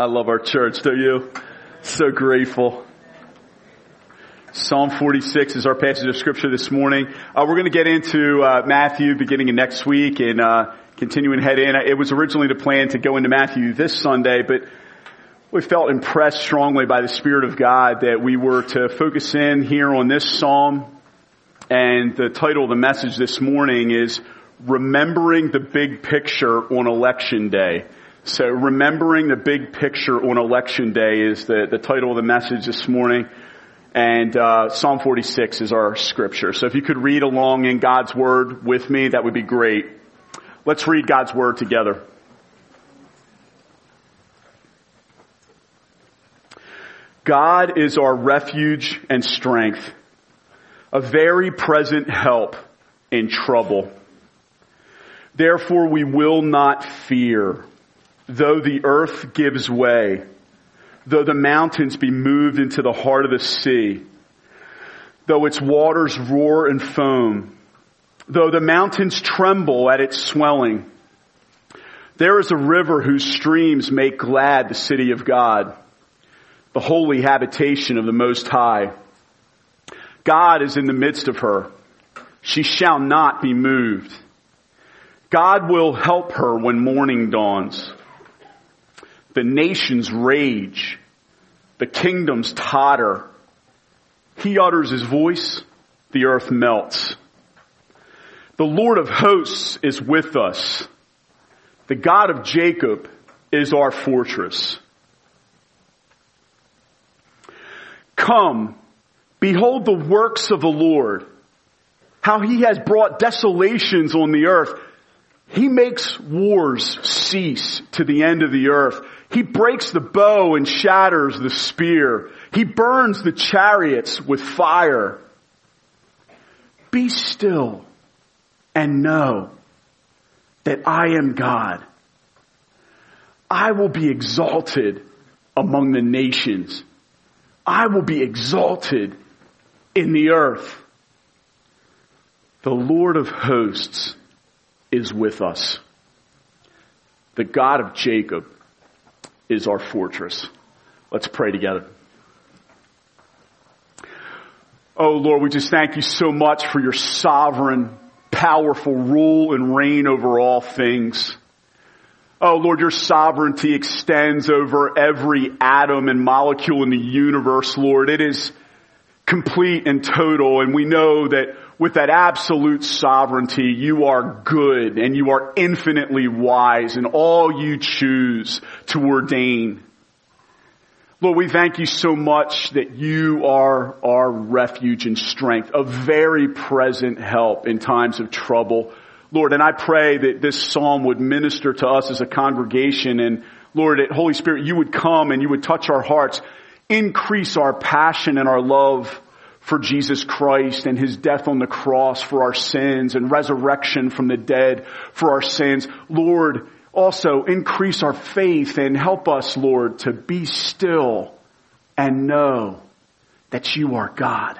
I love our church, don't you? So grateful. Psalm 46 is our passage of scripture this morning. Uh, we're going to get into uh, Matthew beginning of next week and uh, continuing head in. It was originally the plan to go into Matthew this Sunday, but we felt impressed strongly by the Spirit of God that we were to focus in here on this psalm. And the title of the message this morning is Remembering the Big Picture on Election Day. So remembering the big picture on election day is the, the title of the message this morning. And uh, Psalm 46 is our scripture. So if you could read along in God's word with me, that would be great. Let's read God's word together. God is our refuge and strength, a very present help in trouble. Therefore we will not fear though the earth gives way, though the mountains be moved into the heart of the sea, though its waters roar and foam, though the mountains tremble at its swelling, there is a river whose streams make glad the city of God, the holy habitation of the Most High. God is in the midst of her. She shall not be moved. God will help her when morning dawns. The nations rage. The kingdoms totter. He utters his voice. The earth melts. The Lord of hosts is with us. The God of Jacob is our fortress. Come, behold the works of the Lord, how he has brought desolations on the earth. He makes wars cease to the end of the earth. He breaks the bow and shatters the spear. He burns the chariots with fire. Be still and know that I am God. I will be exalted among the nations. I will be exalted in the earth. The Lord of hosts is with us. The God of Jacob is our fortress. Let's pray together. Oh Lord, we just thank you so much for your sovereign, powerful rule and reign over all things. Oh Lord, your sovereignty extends over every atom and molecule in the universe, Lord. It is complete and total and we know that with that absolute sovereignty, you are good and you are infinitely wise in all you choose to ordain. Lord, we thank you so much that you are our refuge and strength, a very present help in times of trouble. Lord, and I pray that this psalm would minister to us as a congregation and Lord, Holy Spirit, you would come and you would touch our hearts, increase our passion and our love for Jesus Christ and His death on the cross for our sins and resurrection from the dead for our sins. Lord, also increase our faith and help us, Lord, to be still and know that you are God.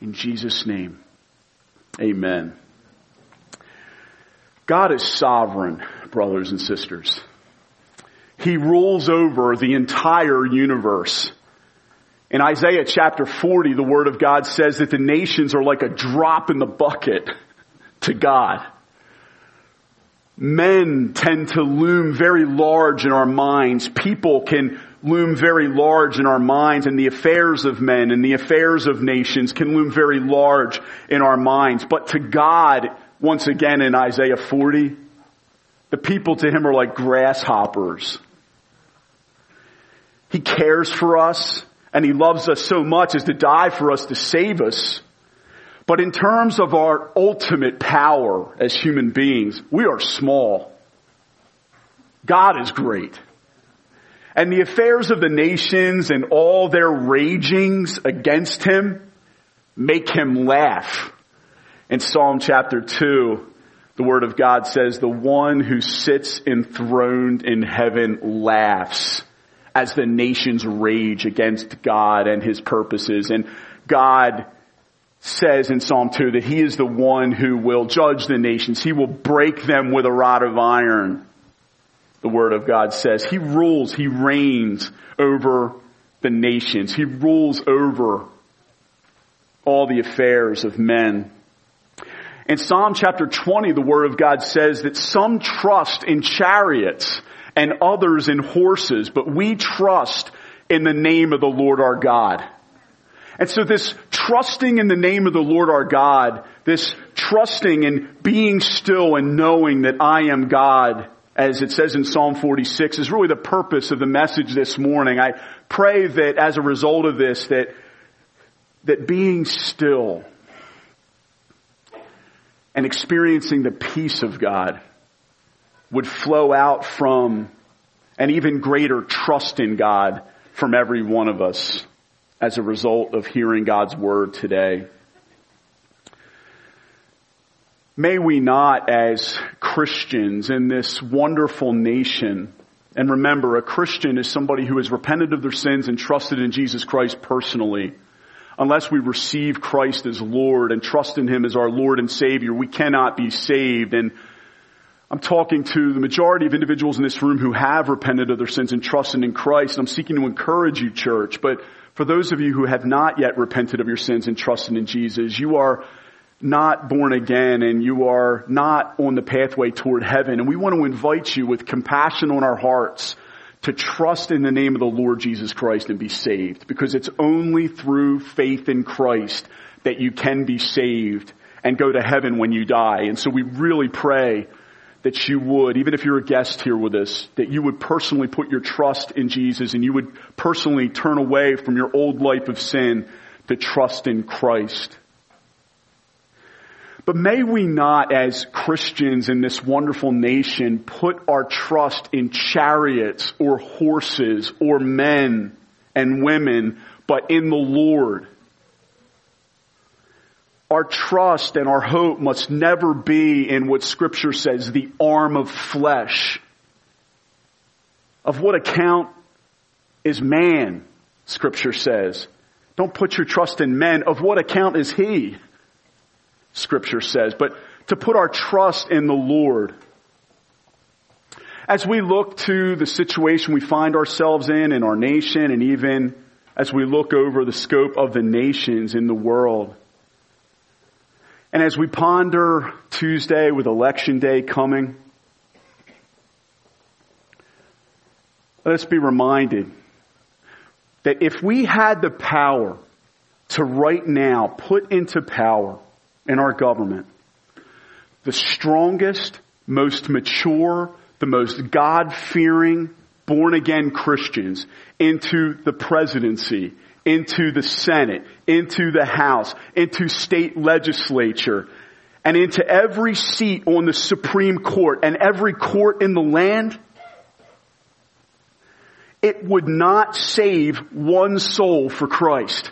In Jesus' name, amen. God is sovereign, brothers and sisters. He rules over the entire universe. In Isaiah chapter 40, the word of God says that the nations are like a drop in the bucket to God. Men tend to loom very large in our minds. People can loom very large in our minds and the affairs of men and the affairs of nations can loom very large in our minds. But to God, once again in Isaiah 40, the people to him are like grasshoppers. He cares for us and he loves us so much as to die for us to save us. But in terms of our ultimate power as human beings, we are small. God is great. And the affairs of the nations and all their ragings against him make him laugh. In Psalm chapter 2, the word of God says, the one who sits enthroned in heaven laughs as the nations rage against God and his purposes. And God says in Psalm 2 that he is the one who will judge the nations. He will break them with a rod of iron. the Word of God says. He rules, He reigns over the nations. He rules over all the affairs of men. In Psalm chapter 20, the Word of God says that some trust in chariots and others in horses, but we trust in the name of the Lord our God. And so this trusting in the name of the Lord our God, this trusting and being still and knowing that I am God, as it says in Psalm 46, is really the purpose of the message this morning. I pray that as a result of this, that, that being still and experiencing the peace of God would flow out from an even greater trust in God from every one of us as a result of hearing God's word today. May we not as Christians in this wonderful nation, and remember a Christian is somebody who has repented of their sins and trusted in Jesus Christ personally. Unless we receive Christ as Lord and trust in Him as our Lord and Savior, we cannot be saved. And I'm talking to the majority of individuals in this room who have repented of their sins and trusted in Christ. I'm seeking to encourage you, church, but for those of you who have not yet repented of your sins and trusted in Jesus, you are not born again and you are not on the pathway toward heaven. And we want to invite you with compassion on our hearts to trust in the name of the Lord Jesus Christ and be saved because it's only through faith in Christ that you can be saved and go to heaven when you die. And so we really pray that you would, even if you're a guest here with us, that you would personally put your trust in Jesus and you would personally turn away from your old life of sin to trust in Christ. But may we not, as Christians in this wonderful nation, put our trust in chariots or horses or men and women, but in the Lord our trust and our hope must never be in what scripture says, the arm of flesh. Of what account is man, scripture says. Don't put your trust in men. Of what account is he? Scripture says. But to put our trust in the Lord. As we look to the situation we find ourselves in, in our nation, and even as we look over the scope of the nations in the world, and as we ponder Tuesday with election day coming, let us be reminded that if we had the power to right now put into power in our government the strongest, most mature, the most God-fearing, born-again Christians into the presidency into the Senate, into the House, into state legislature, and into every seat on the Supreme Court and every court in the land, it would not save one soul for Christ.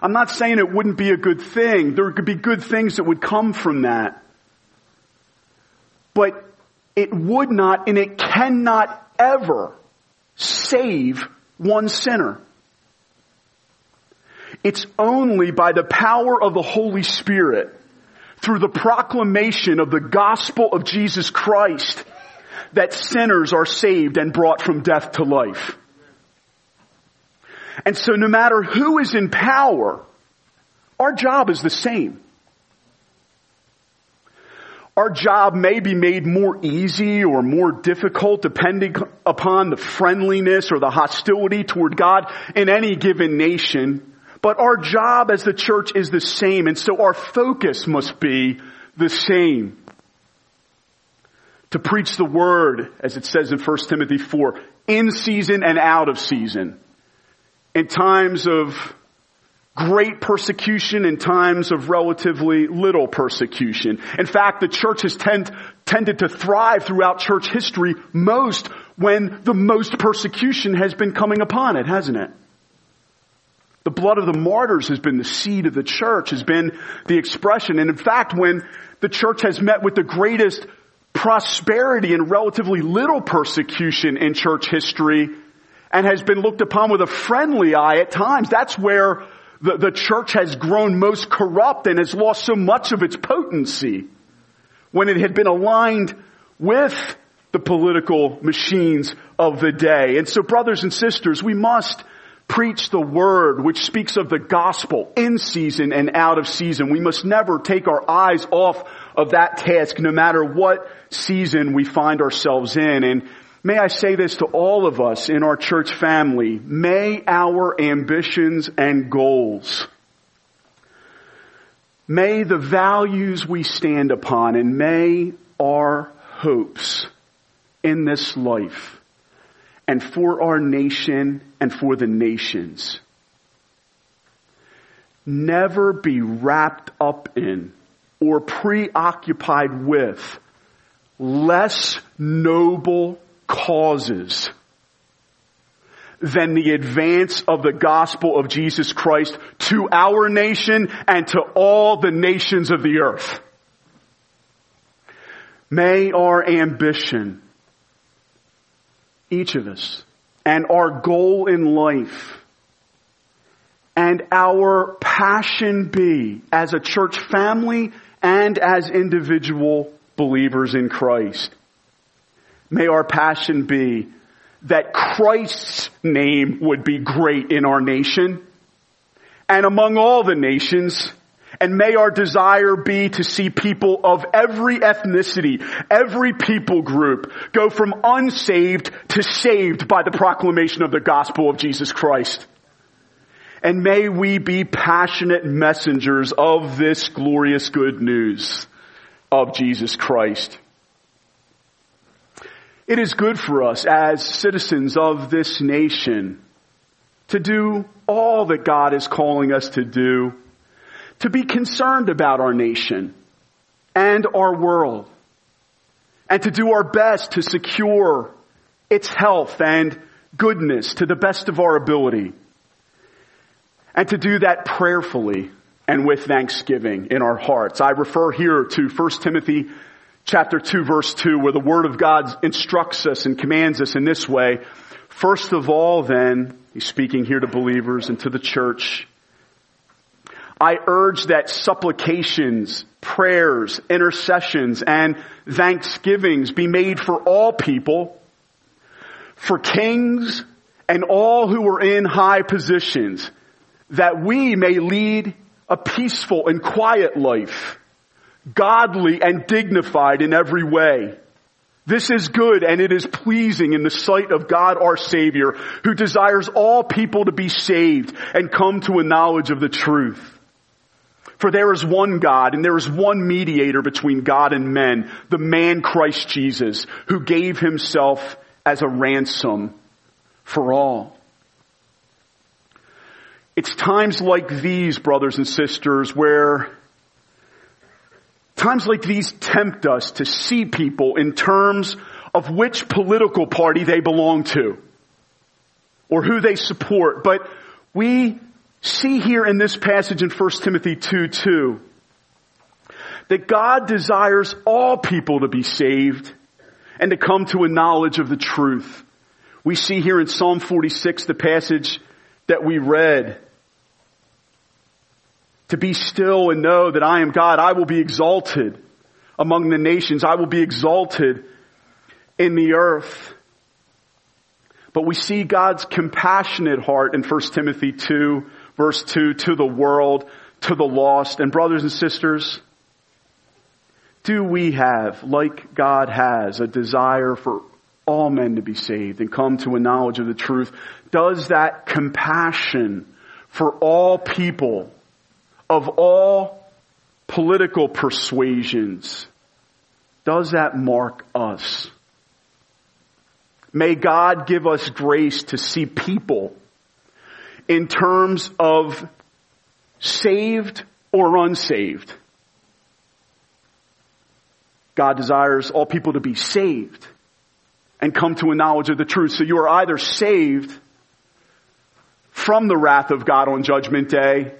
I'm not saying it wouldn't be a good thing. There could be good things that would come from that. But it would not and it cannot ever save one sinner. It's only by the power of the Holy Spirit, through the proclamation of the gospel of Jesus Christ, that sinners are saved and brought from death to life. And so no matter who is in power, our job is the same. Our job may be made more easy or more difficult depending upon the friendliness or the hostility toward God in any given nation. But our job as the church is the same and so our focus must be the same. To preach the word, as it says in 1 Timothy 4, in season and out of season. In times of great persecution in times of relatively little persecution. In fact, the church has tend, tended to thrive throughout church history most when the most persecution has been coming upon it, hasn't it? The blood of the martyrs has been the seed of the church, has been the expression. And in fact, when the church has met with the greatest prosperity and relatively little persecution in church history and has been looked upon with a friendly eye at times, that's where the, the church has grown most corrupt and has lost so much of its potency when it had been aligned with the political machines of the day. And so brothers and sisters, we must preach the word which speaks of the gospel in season and out of season. We must never take our eyes off of that task no matter what season we find ourselves in. And may I say this to all of us in our church family, may our ambitions and goals May the values we stand upon and may our hopes in this life and for our nation and for the nations never be wrapped up in or preoccupied with less noble causes than the advance of the gospel of Jesus Christ to our nation and to all the nations of the earth. May our ambition, each of us, and our goal in life, and our passion be as a church family and as individual believers in Christ. May our passion be that Christ's name would be great in our nation and among all the nations. And may our desire be to see people of every ethnicity, every people group go from unsaved to saved by the proclamation of the gospel of Jesus Christ. And may we be passionate messengers of this glorious good news of Jesus Christ. It is good for us as citizens of this nation to do all that God is calling us to do, to be concerned about our nation and our world, and to do our best to secure its health and goodness to the best of our ability, and to do that prayerfully and with thanksgiving in our hearts. I refer here to 1 Timothy chapter 2 verse 2 where the word of God instructs us and commands us in this way. First of all then, he's speaking here to believers and to the church. I urge that supplications, prayers, intercessions, and thanksgivings be made for all people, for kings and all who are in high positions, that we may lead a peaceful and quiet life godly and dignified in every way. This is good and it is pleasing in the sight of God our Savior, who desires all people to be saved and come to a knowledge of the truth. For there is one God and there is one mediator between God and men, the man Christ Jesus, who gave himself as a ransom for all. It's times like these, brothers and sisters, where Times like these tempt us to see people in terms of which political party they belong to or who they support. But we see here in this passage in 1 Timothy 2 2 that God desires all people to be saved and to come to a knowledge of the truth. We see here in Psalm 46, the passage that we read, to be still and know that I am God. I will be exalted among the nations. I will be exalted in the earth. But we see God's compassionate heart in 1 Timothy 2 verse 2 to the world, to the lost. And brothers and sisters, do we have, like God has, a desire for all men to be saved and come to a knowledge of the truth? Does that compassion for all people of all political persuasions, does that mark us? May God give us grace to see people in terms of saved or unsaved. God desires all people to be saved and come to a knowledge of the truth. So you are either saved from the wrath of God on judgment day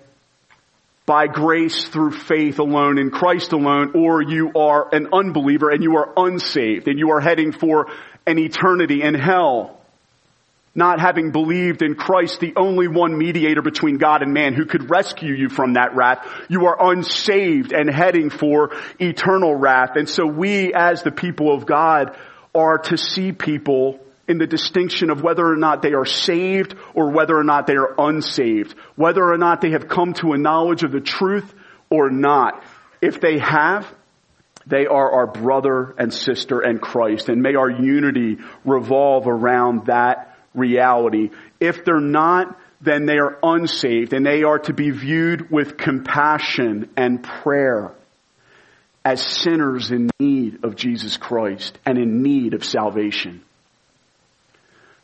by grace through faith alone in Christ alone, or you are an unbeliever and you are unsaved and you are heading for an eternity in hell. not having believed in Christ, the only one mediator between God and man who could rescue you from that wrath. You are unsaved and heading for eternal wrath. And so we as the people of God are to see people in the distinction of whether or not they are saved or whether or not they are unsaved, whether or not they have come to a knowledge of the truth or not. If they have, they are our brother and sister in Christ and may our unity revolve around that reality. If they're not, then they are unsaved and they are to be viewed with compassion and prayer as sinners in need of Jesus Christ and in need of salvation.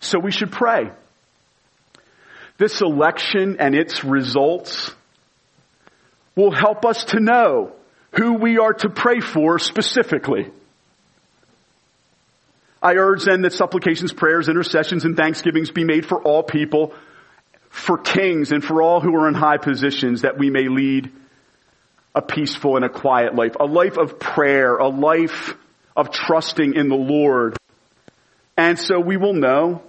So we should pray. This election and its results will help us to know who we are to pray for specifically. I urge then that supplications, prayers, intercessions, and thanksgivings be made for all people, for kings, and for all who are in high positions, that we may lead a peaceful and a quiet life, a life of prayer, a life of trusting in the Lord. And so we will know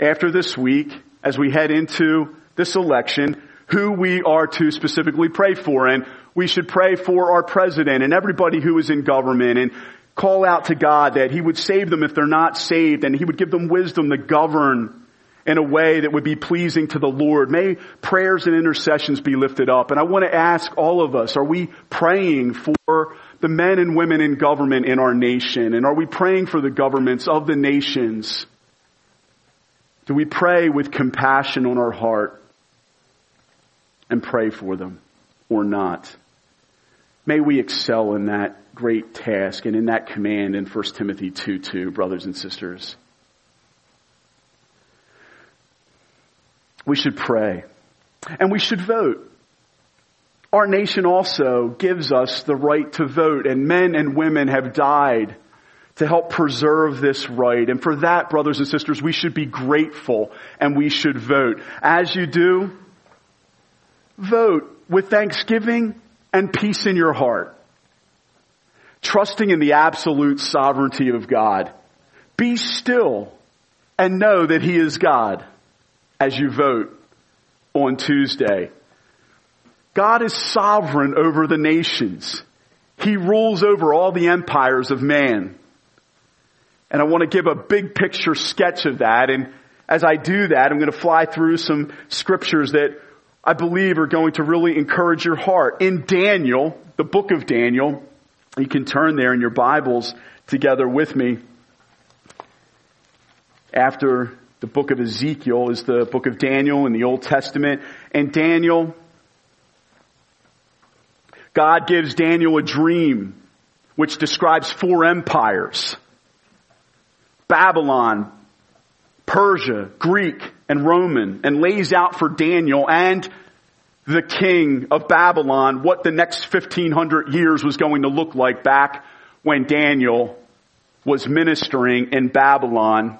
after this week, as we head into this election, who we are to specifically pray for. And we should pray for our president and everybody who is in government and call out to God that He would save them if they're not saved and He would give them wisdom to govern in a way that would be pleasing to the Lord. May prayers and intercessions be lifted up. And I want to ask all of us, are we praying for the men and women in government in our nation? And are we praying for the governments of the nations? Do we pray with compassion on our heart and pray for them or not? May we excel in that great task and in that command in 1 Timothy 2 2, brothers and sisters. We should pray. And we should vote. Our nation also gives us the right to vote, and men and women have died to help preserve this right. And for that, brothers and sisters, we should be grateful and we should vote. As you do, vote with thanksgiving and peace in your heart trusting in the absolute sovereignty of God. Be still and know that He is God as you vote on Tuesday. God is sovereign over the nations. He rules over all the empires of man. And I want to give a big picture sketch of that. And as I do that, I'm going to fly through some scriptures that I believe are going to really encourage your heart. In Daniel, the book of Daniel, you can turn there in your Bibles together with me. After the book of Ezekiel is the book of Daniel in the Old Testament. And Daniel, God gives Daniel a dream which describes four empires. Babylon, Persia, Greek, and Roman, and lays out for Daniel and the king of Babylon what the next 1500 years was going to look like back when Daniel was ministering in Babylon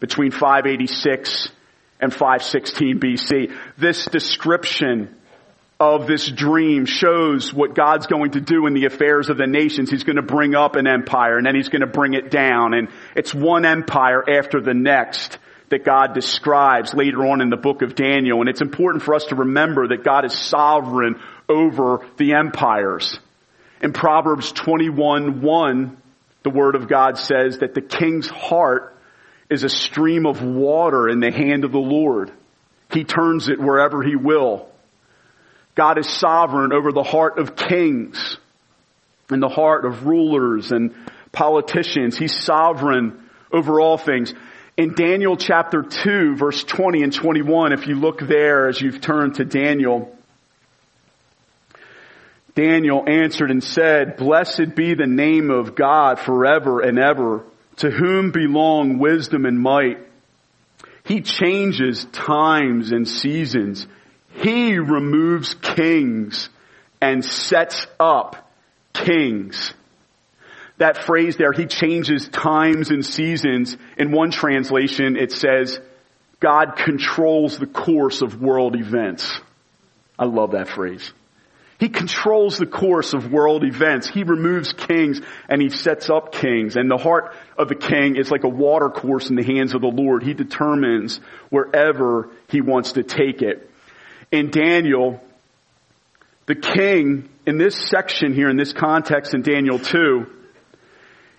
between 586 and 516 BC. This description of this dream shows what God's going to do in the affairs of the nations. He's going to bring up an empire and then he's going to bring it down and it's one empire after the next that God describes later on in the book of Daniel. And it's important for us to remember that God is sovereign over the empires. In Proverbs 21, 1, the word of God says that the king's heart is a stream of water in the hand of the Lord. He turns it wherever he will. God is sovereign over the heart of kings and the heart of rulers and politicians. He's sovereign over all things in Daniel chapter 2 verse 20 and 21, if you look there as you've turned to Daniel, Daniel answered and said, Blessed be the name of God forever and ever, to whom belong wisdom and might. He changes times and seasons. He removes kings and sets up kings that phrase there, he changes times and seasons. In one translation, it says, God controls the course of world events. I love that phrase. He controls the course of world events. He removes kings and he sets up kings. And the heart of the king is like a water course in the hands of the Lord. He determines wherever he wants to take it. In Daniel, the king in this section here, in this context in Daniel 2,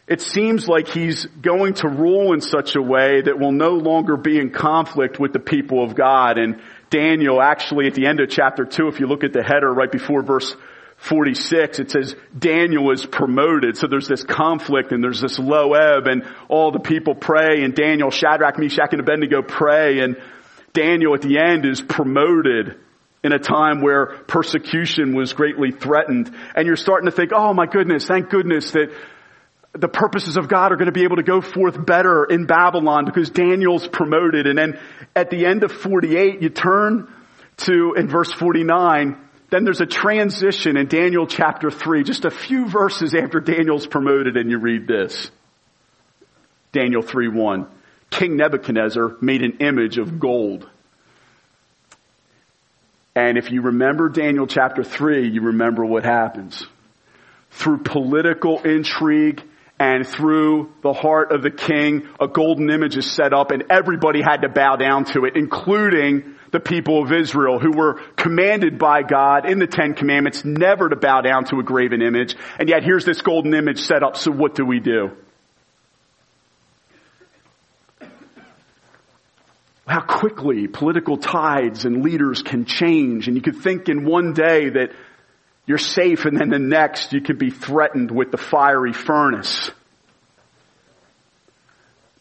it seems like he's going to rule in such a way that will no longer be in conflict with the people of God. And Daniel actually at the end of chapter 2, if you look at the header right before verse 46, it says Daniel is promoted. So there's this conflict and there's this low ebb and all the people pray and Daniel, Shadrach, Meshach, and Abednego pray and Daniel at the end is promoted in a time where persecution was greatly threatened. And you're starting to think, oh my goodness, thank goodness that the purposes of God are going to be able to go forth better in Babylon because Daniel's promoted. And then at the end of 48, you turn to, in verse 49, then there's a transition in Daniel chapter 3, just a few verses after Daniel's promoted and you read this. Daniel 3 1. King Nebuchadnezzar made an image of gold. And if you remember Daniel chapter 3, you remember what happens. Through political intrigue and through the heart of the king, a golden image is set up and everybody had to bow down to it, including the people of Israel who were commanded by God in the Ten Commandments never to bow down to a graven image. And yet here's this golden image set up, so what do we do? How quickly political tides and leaders can change and you could think in one day that you're safe and then the next you could be threatened with the fiery furnace.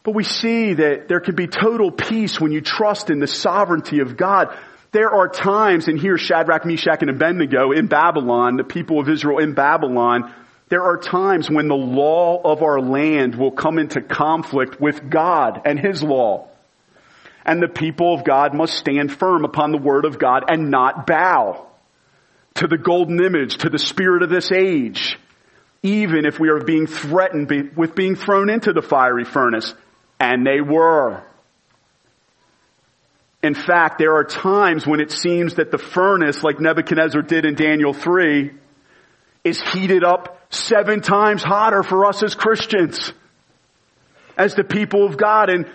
But we see that there can be total peace when you trust in the sovereignty of God. There are times, and here Shadrach, Meshach, and Abednego in Babylon, the people of Israel in Babylon, there are times when the law of our land will come into conflict with God and His law. And the people of God must stand firm upon the word of God and not bow to the golden image, to the spirit of this age, even if we are being threatened with being thrown into the fiery furnace. And they were. In fact, there are times when it seems that the furnace, like Nebuchadnezzar did in Daniel 3, is heated up seven times hotter for us as Christians, as the people of God. And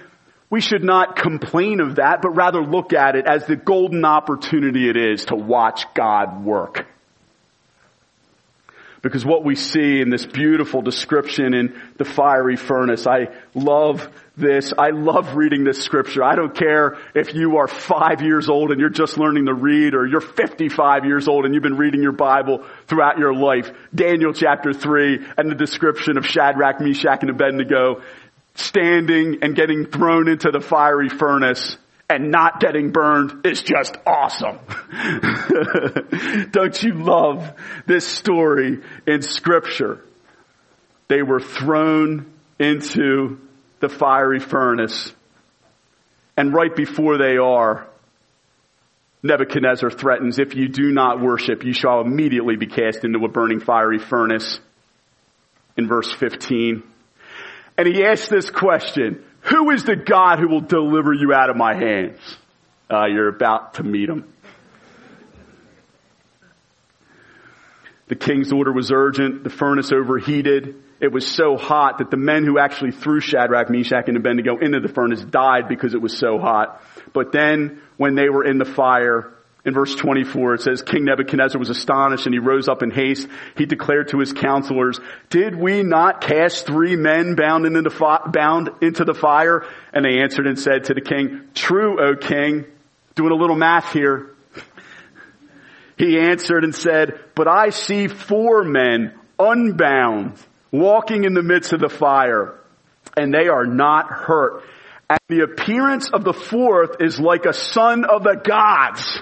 we should not complain of that, but rather look at it as the golden opportunity it is to watch God work. Because what we see in this beautiful description in the fiery furnace, I love this. I love reading this scripture. I don't care if you are five years old and you're just learning to read or you're 55 years old and you've been reading your Bible throughout your life. Daniel chapter 3 and the description of Shadrach, Meshach, and Abednego standing and getting thrown into the fiery furnace and not getting burned is just awesome. Don't you love this story in scripture? They were thrown into the fiery furnace and right before they are, Nebuchadnezzar threatens, if you do not worship, you shall immediately be cast into a burning fiery furnace. In verse 15 and he asked this question, who is the God who will deliver you out of my hands? Uh, you're about to meet him. The king's order was urgent. The furnace overheated. It was so hot that the men who actually threw Shadrach, Meshach, and Abednego into the furnace died because it was so hot. But then when they were in the fire, in verse 24, it says, King Nebuchadnezzar was astonished and he rose up in haste. He declared to his counselors, did we not cast three men bound into the, fi- bound into the fire? And they answered and said to the king, true, O king. Doing a little math here. He answered and said, but I see four men unbound walking in the midst of the fire and they are not hurt. And the appearance of the fourth is like a son of the gods.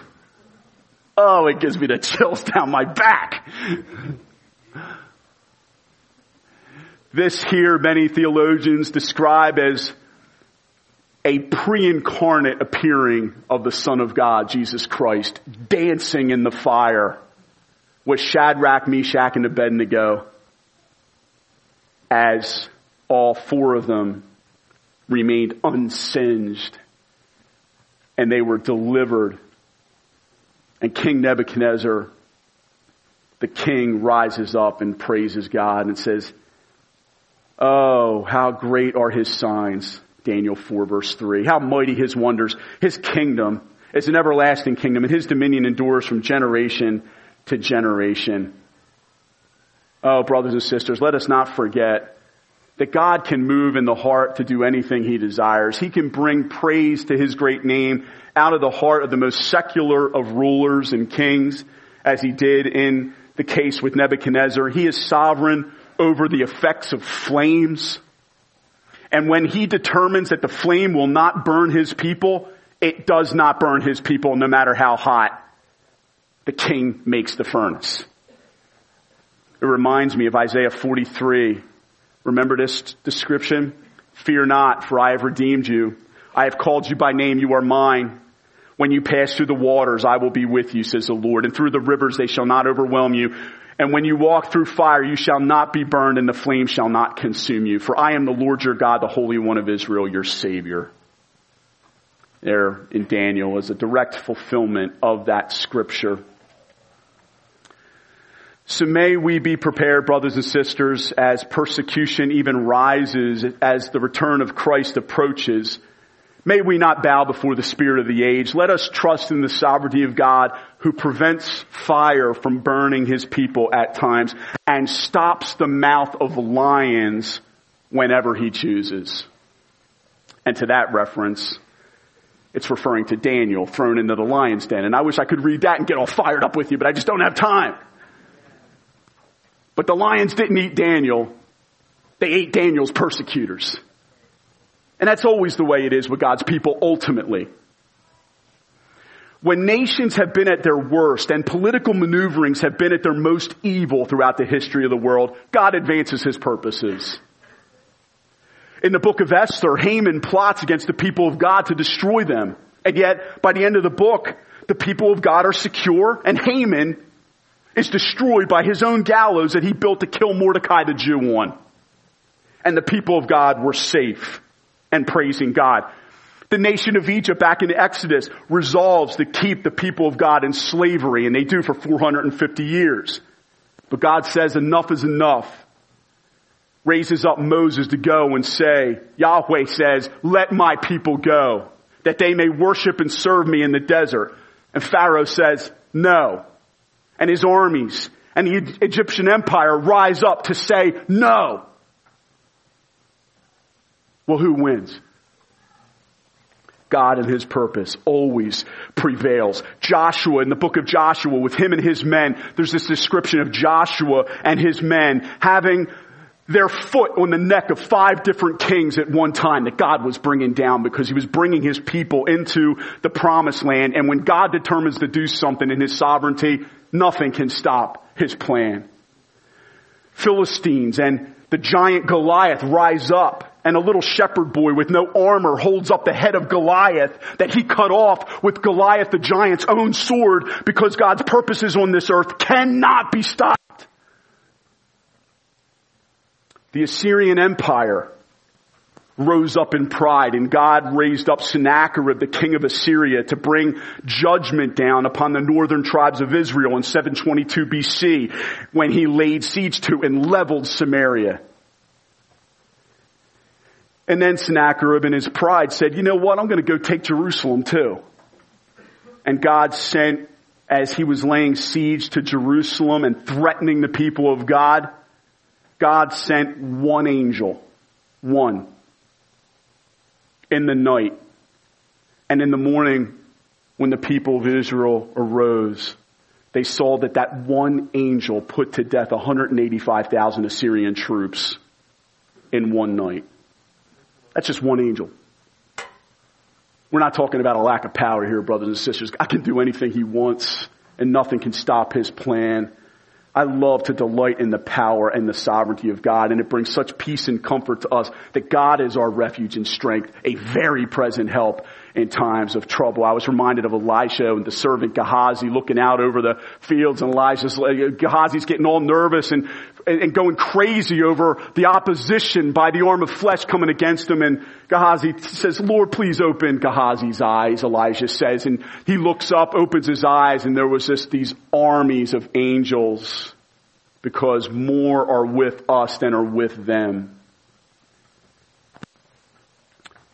Oh, it gives me the chills down my back. This here many theologians describe as a pre-incarnate appearing of the Son of God, Jesus Christ, dancing in the fire with Shadrach, Meshach, and Abednego as all four of them remained unsinged and they were delivered and King Nebuchadnezzar the king rises up and praises God and says, Oh, how great are his signs. Daniel 4 verse 3. How mighty his wonders. His kingdom is an everlasting kingdom and his dominion endures from generation to generation. Oh, brothers and sisters, let us not forget that God can move in the heart to do anything he desires. He can bring praise to his great name out of the heart of the most secular of rulers and kings, as he did in the case with Nebuchadnezzar. He is sovereign over the effects of flames. And when he determines that the flame will not burn his people, it does not burn his people no matter how hot the king makes the furnace. It reminds me of Isaiah 43. Remember this description? Fear not, for I have redeemed you. I have called you by name. You are mine. When you pass through the waters, I will be with you, says the Lord. And through the rivers, they shall not overwhelm you. And when you walk through fire, you shall not be burned and the flame shall not consume you. For I am the Lord your God, the Holy One of Israel, your Savior. There in Daniel is a direct fulfillment of that scripture. So may we be prepared, brothers and sisters, as persecution even rises, as the return of Christ approaches. May we not bow before the spirit of the age. Let us trust in the sovereignty of God who prevents fire from burning his people at times and stops the mouth of lions whenever he chooses. And to that reference, it's referring to Daniel thrown into the lion's den. And I wish I could read that and get all fired up with you, but I just don't have time. But the lions didn't eat Daniel. They ate Daniel's persecutors. And that's always the way it is with God's people ultimately. When nations have been at their worst and political maneuverings have been at their most evil throughout the history of the world, God advances his purposes. In the book of Esther, Haman plots against the people of God to destroy them. And yet, by the end of the book, the people of God are secure and Haman is destroyed by his own gallows that he built to kill Mordecai the Jew on. And the people of God were safe and praising God. The nation of Egypt back in Exodus resolves to keep the people of God in slavery and they do for 450 years. But God says enough is enough. Raises up Moses to go and say, Yahweh says, let my people go that they may worship and serve me in the desert. And Pharaoh says, no and his armies and the Egyptian empire rise up to say no. Well, who wins? God and his purpose always prevails. Joshua in the book of Joshua with him and his men, there's this description of Joshua and his men having their foot on the neck of five different kings at one time that God was bringing down because he was bringing his people into the promised land. And when God determines to do something in his sovereignty, nothing can stop his plan. Philistines and the giant Goliath rise up and a little shepherd boy with no armor holds up the head of Goliath that he cut off with Goliath the giant's own sword because God's purposes on this earth cannot be stopped. The Assyrian Empire rose up in pride and God raised up Sennacherib, the king of Assyria, to bring judgment down upon the northern tribes of Israel in 722 BC when he laid siege to and leveled Samaria. And then Sennacherib in his pride said, you know what, I'm going to go take Jerusalem too. And God sent, as he was laying siege to Jerusalem and threatening the people of God, God sent one angel, one, in the night. And in the morning, when the people of Israel arose, they saw that that one angel put to death 185,000 Assyrian troops in one night. That's just one angel. We're not talking about a lack of power here, brothers and sisters. God can do anything He wants and nothing can stop His plan. I love to delight in the power and the sovereignty of God, and it brings such peace and comfort to us that God is our refuge and strength, a very present help in times of trouble. I was reminded of Elisha and the servant Gehazi looking out over the fields, and Elijah's Gehazi's getting all nervous and and going crazy over the opposition by the arm of flesh coming against him. And Gehazi says, Lord, please open Gehazi's eyes, Elijah says. And he looks up, opens his eyes, and there was just these armies of angels because more are with us than are with them.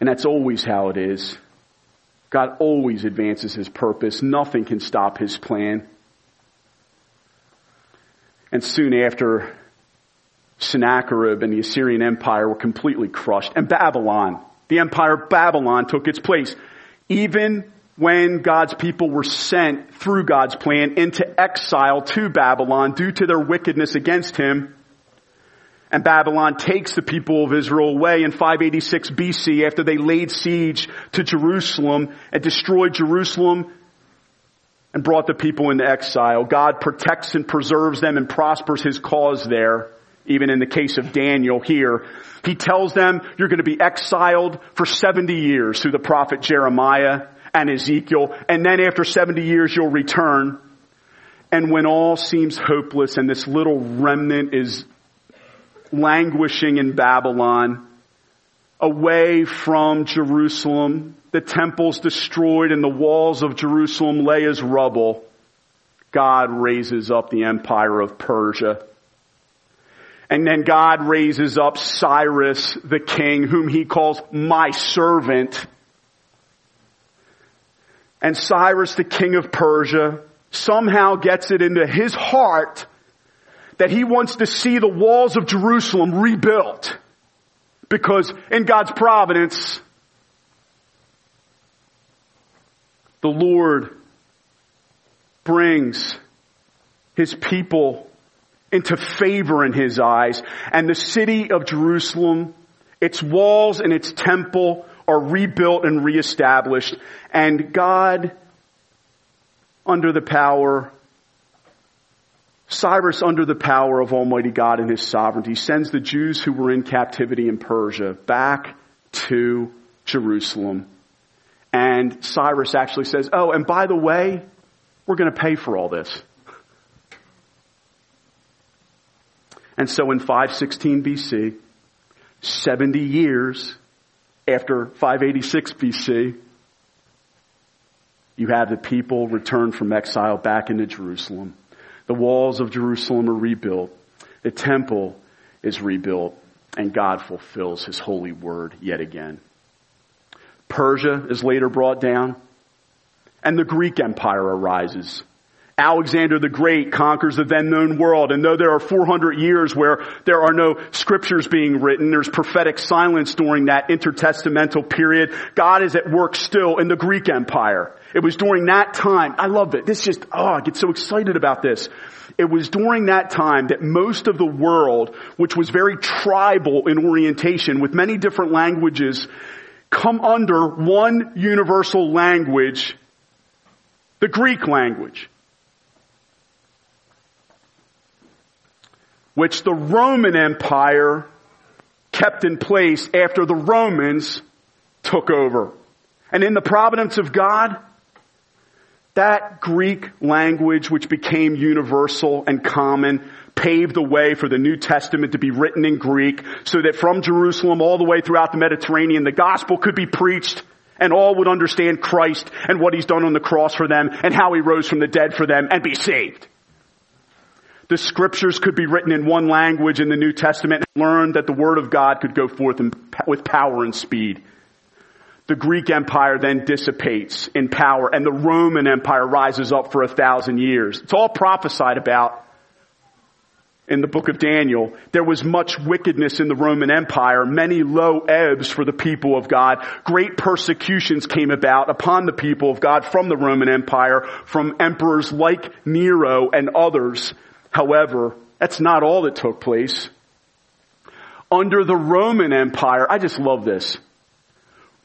And that's always how it is. God always advances his purpose. Nothing can stop his plan. And soon after, Sennacherib and the Assyrian Empire were completely crushed. And Babylon, the empire of Babylon took its place. Even when God's people were sent through God's plan into exile to Babylon due to their wickedness against him, and Babylon takes the people of Israel away in 586 BC after they laid siege to Jerusalem and destroyed Jerusalem and brought the people into exile. God protects and preserves them and prospers his cause there. Even in the case of Daniel here, he tells them you're going to be exiled for 70 years through the prophet Jeremiah and Ezekiel. And then after 70 years, you'll return. And when all seems hopeless and this little remnant is languishing in Babylon, away from Jerusalem, the temple's destroyed and the walls of Jerusalem lay as rubble, God raises up the empire of Persia. And then God raises up Cyrus the king, whom he calls my servant. And Cyrus the king of Persia somehow gets it into his heart that he wants to see the walls of Jerusalem rebuilt. Because in God's providence, the Lord brings his people into favor in his eyes. And the city of Jerusalem, its walls and its temple are rebuilt and reestablished. And God, under the power, Cyrus, under the power of Almighty God and his sovereignty, sends the Jews who were in captivity in Persia back to Jerusalem. And Cyrus actually says, Oh, and by the way, we're going to pay for all this. And so in 516 BC, 70 years after 586 BC, you have the people return from exile back into Jerusalem. The walls of Jerusalem are rebuilt. The temple is rebuilt and God fulfills his holy word yet again. Persia is later brought down and the Greek Empire arises. Alexander the Great conquers the then known world. And though there are 400 years where there are no scriptures being written, there's prophetic silence during that intertestamental period. God is at work still in the Greek Empire. It was during that time. I love it. This just, oh, I get so excited about this. It was during that time that most of the world, which was very tribal in orientation with many different languages, come under one universal language, the Greek language. which the Roman Empire kept in place after the Romans took over. And in the providence of God, that Greek language, which became universal and common, paved the way for the New Testament to be written in Greek so that from Jerusalem all the way throughout the Mediterranean, the gospel could be preached and all would understand Christ and what he's done on the cross for them and how he rose from the dead for them and be saved the scriptures could be written in one language in the New Testament and learn that the word of God could go forth with power and speed. The Greek Empire then dissipates in power and the Roman Empire rises up for a thousand years. It's all prophesied about in the book of Daniel. There was much wickedness in the Roman Empire, many low ebbs for the people of God. Great persecutions came about upon the people of God from the Roman Empire, from emperors like Nero and others However, that's not all that took place. Under the Roman Empire, I just love this.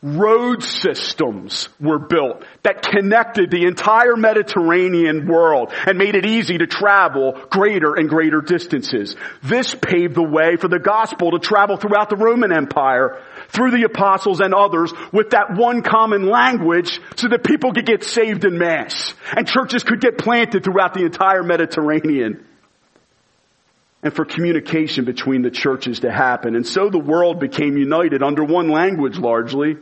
Road systems were built that connected the entire Mediterranean world and made it easy to travel greater and greater distances. This paved the way for the gospel to travel throughout the Roman Empire through the apostles and others with that one common language so that people could get saved in mass and churches could get planted throughout the entire Mediterranean and for communication between the churches to happen. And so the world became united under one language largely,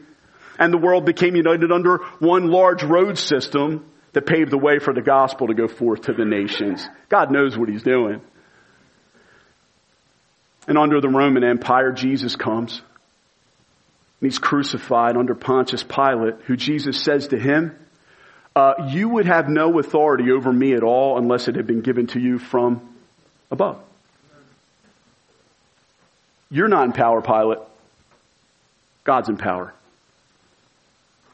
and the world became united under one large road system that paved the way for the gospel to go forth to the nations. God knows what He's doing. And under the Roman Empire, Jesus comes. And he's crucified under Pontius Pilate, who Jesus says to him, uh, You would have no authority over me at all unless it had been given to you from above. You're not in power, Pilate. God's in power.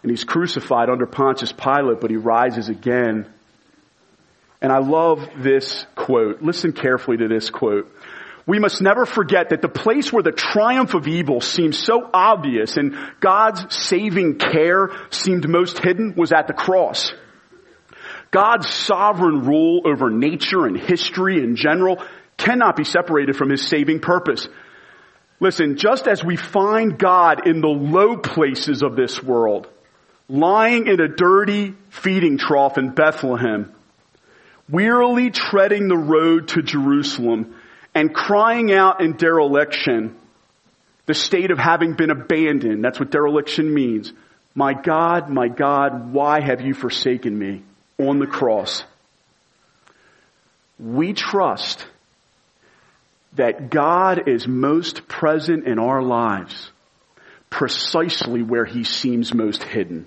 And he's crucified under Pontius Pilate, but he rises again. And I love this quote. Listen carefully to this quote. We must never forget that the place where the triumph of evil seemed so obvious and God's saving care seemed most hidden was at the cross. God's sovereign rule over nature and history in general cannot be separated from his saving purpose. Listen, just as we find God in the low places of this world, lying in a dirty feeding trough in Bethlehem, wearily treading the road to Jerusalem and crying out in dereliction, the state of having been abandoned. That's what dereliction means. My God, my God, why have you forsaken me on the cross? We trust that God is most present in our lives precisely where he seems most hidden.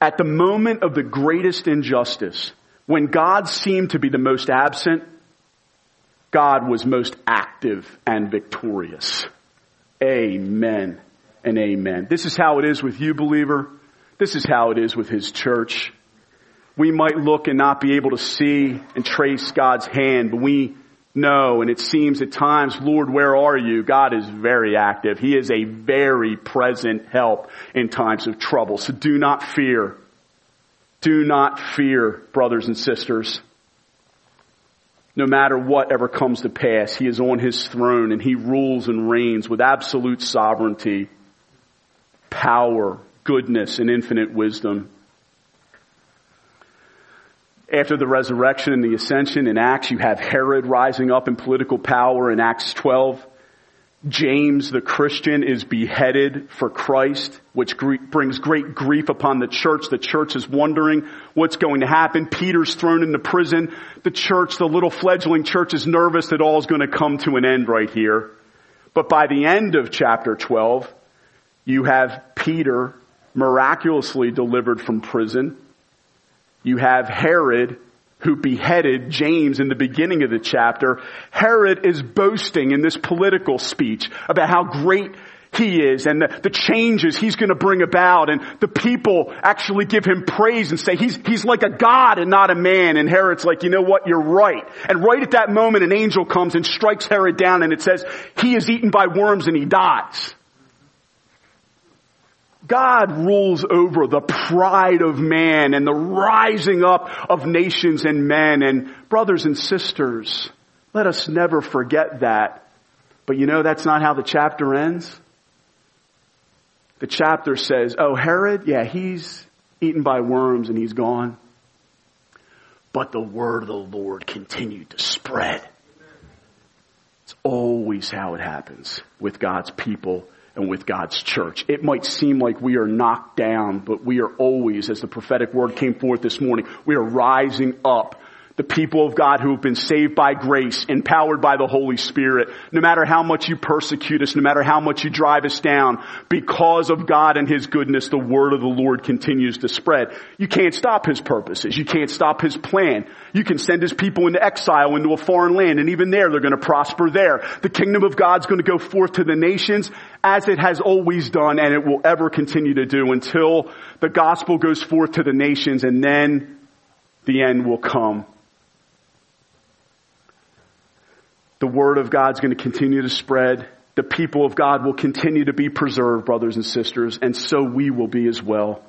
At the moment of the greatest injustice, when God seemed to be the most absent, God was most active and victorious. Amen and amen. This is how it is with you, believer. This is how it is with his church. We might look and not be able to see and trace God's hand, but we know, and it seems at times, Lord, where are you? God is very active. He is a very present help in times of trouble. So do not fear. Do not fear, brothers and sisters. No matter whatever comes to pass, He is on His throne and He rules and reigns with absolute sovereignty, power, goodness, and infinite wisdom after the resurrection and the ascension in Acts, you have Herod rising up in political power in Acts 12. James, the Christian, is beheaded for Christ, which brings great grief upon the church. The church is wondering what's going to happen. Peter's thrown into prison. The church, the little fledgling church is nervous that all is going to come to an end right here. But by the end of chapter 12, you have Peter miraculously delivered from prison you have Herod who beheaded James in the beginning of the chapter. Herod is boasting in this political speech about how great he is and the, the changes he's going to bring about and the people actually give him praise and say he's, he's like a god and not a man and Herod's like, you know what, you're right. And right at that moment an angel comes and strikes Herod down and it says he is eaten by worms and he dies. God rules over the pride of man and the rising up of nations and men and brothers and sisters. Let us never forget that. But you know, that's not how the chapter ends. The chapter says, oh, Herod, yeah, he's eaten by worms and he's gone. But the word of the Lord continued to spread. It's always how it happens with God's people and with God's church. It might seem like we are knocked down, but we are always, as the prophetic word came forth this morning, we are rising up the people of God who have been saved by grace, empowered by the Holy Spirit, no matter how much you persecute us, no matter how much you drive us down, because of God and His goodness, the word of the Lord continues to spread. You can't stop His purposes. You can't stop His plan. You can send His people into exile into a foreign land, and even there they're going to prosper there. The kingdom of God's going to go forth to the nations as it has always done, and it will ever continue to do until the gospel goes forth to the nations, and then the end will come. The word of God's going to continue to spread. The people of God will continue to be preserved, brothers and sisters, and so we will be as well.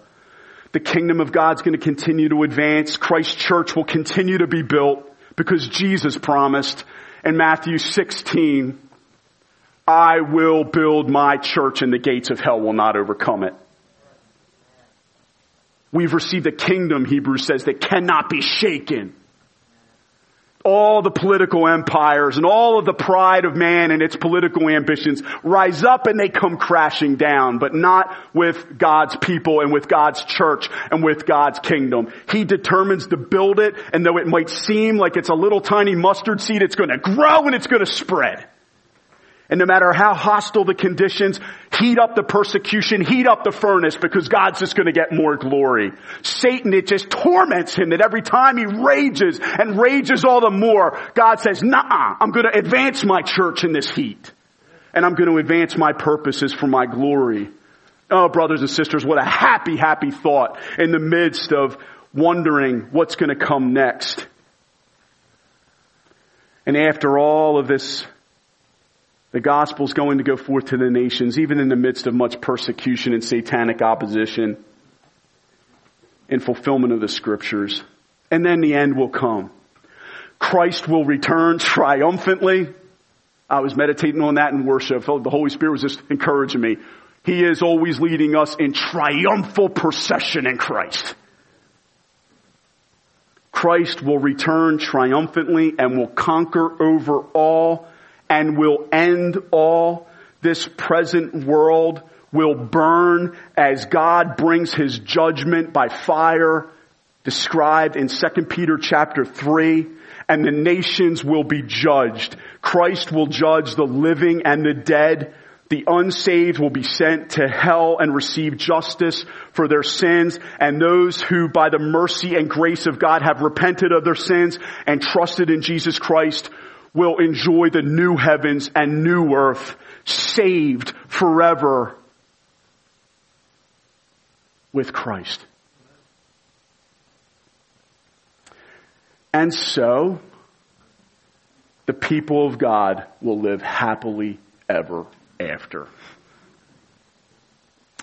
The kingdom of God's going to continue to advance. Christ's church will continue to be built because Jesus promised in Matthew 16, I will build my church and the gates of hell will not overcome it. We've received a kingdom, Hebrews says, that cannot be shaken. All the political empires and all of the pride of man and its political ambitions rise up and they come crashing down, but not with God's people and with God's church and with God's kingdom. He determines to build it and though it might seem like it's a little tiny mustard seed, it's going to grow and it's going to spread. And no matter how hostile the conditions, heat up the persecution, heat up the furnace because God's just going to get more glory. Satan, it just torments him that every time he rages and rages all the more, God says, nah, I'm going to advance my church in this heat. And I'm going to advance my purposes for my glory. Oh, brothers and sisters, what a happy, happy thought in the midst of wondering what's going to come next. And after all of this the gospel is going to go forth to the nations, even in the midst of much persecution and satanic opposition in fulfillment of the scriptures. And then the end will come. Christ will return triumphantly. I was meditating on that in worship. The Holy Spirit was just encouraging me. He is always leading us in triumphal procession in Christ. Christ will return triumphantly and will conquer over all and will end all. This present world will burn as God brings his judgment by fire described in 2 Peter chapter 3 and the nations will be judged. Christ will judge the living and the dead. The unsaved will be sent to hell and receive justice for their sins and those who by the mercy and grace of God have repented of their sins and trusted in Jesus Christ will enjoy the new heavens and new earth, saved forever with Christ. And so, the people of God will live happily ever after.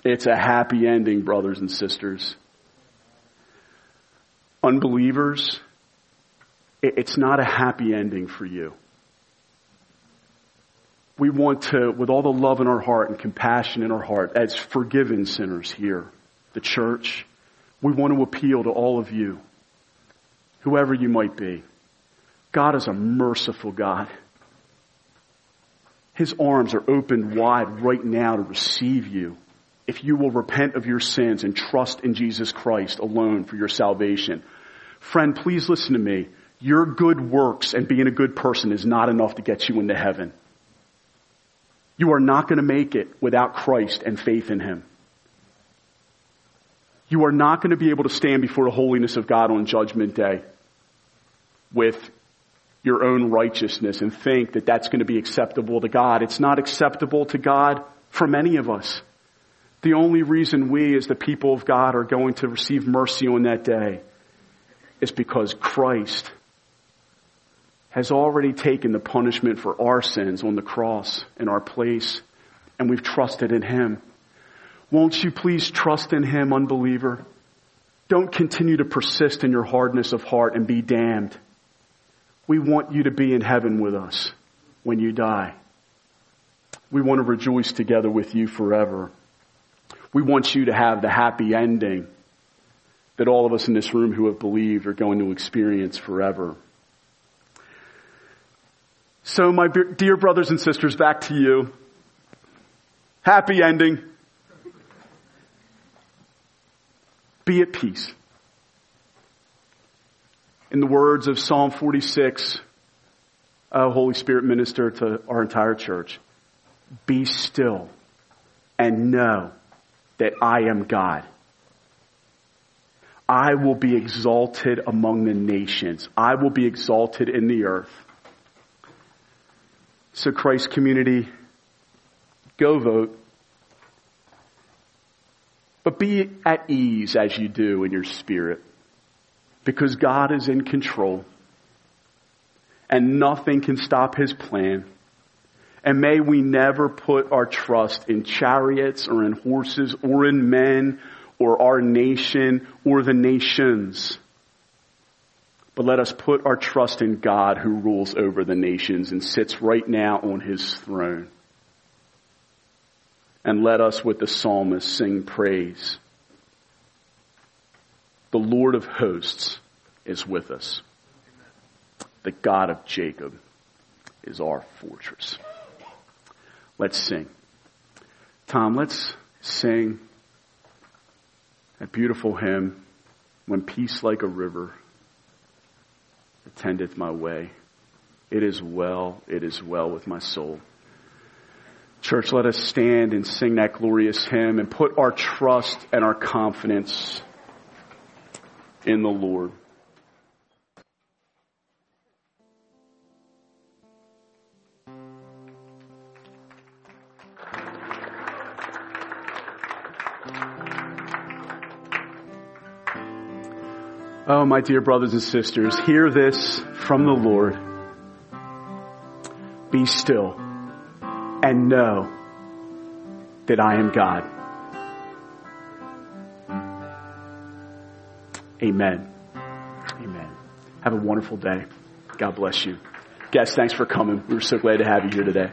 It's a happy ending, brothers and sisters. Unbelievers, it's not a happy ending for you. We want to, with all the love in our heart and compassion in our heart, as forgiven sinners here, the church, we want to appeal to all of you, whoever you might be. God is a merciful God. His arms are opened wide right now to receive you if you will repent of your sins and trust in Jesus Christ alone for your salvation. Friend, please listen to me. Your good works and being a good person is not enough to get you into heaven. You are not going to make it without Christ and faith in Him. You are not going to be able to stand before the holiness of God on judgment day with your own righteousness and think that that's going to be acceptable to God. It's not acceptable to God for many of us. The only reason we as the people of God are going to receive mercy on that day is because Christ has already taken the punishment for our sins on the cross in our place, and we've trusted in Him. Won't you please trust in Him, unbeliever? Don't continue to persist in your hardness of heart and be damned. We want you to be in heaven with us when you die. We want to rejoice together with you forever. We want you to have the happy ending that all of us in this room who have believed are going to experience forever. So my dear brothers and sisters, back to you. Happy ending. Be at peace. In the words of Psalm 46, oh, Holy Spirit minister to our entire church, be still and know that I am God. I will be exalted among the nations. I will be exalted in the earth. So, Christ community, go vote. But be at ease as you do in your spirit because God is in control and nothing can stop his plan. And may we never put our trust in chariots or in horses or in men or our nation or the nations. But let us put our trust in God who rules over the nations and sits right now on his throne. And let us with the psalmist sing praise. The Lord of hosts is with us. the God of Jacob is our fortress. Let's sing. Tom, let's sing that beautiful hymn, When Peace Like a River attendeth my way. It is well, it is well with my soul. Church, let us stand and sing that glorious hymn and put our trust and our confidence in the Lord. Oh, my dear brothers and sisters, hear this from the Lord. Be still and know that I am God. Amen. Amen. Have a wonderful day. God bless you. Guys, thanks for coming. We are so glad to have you here today.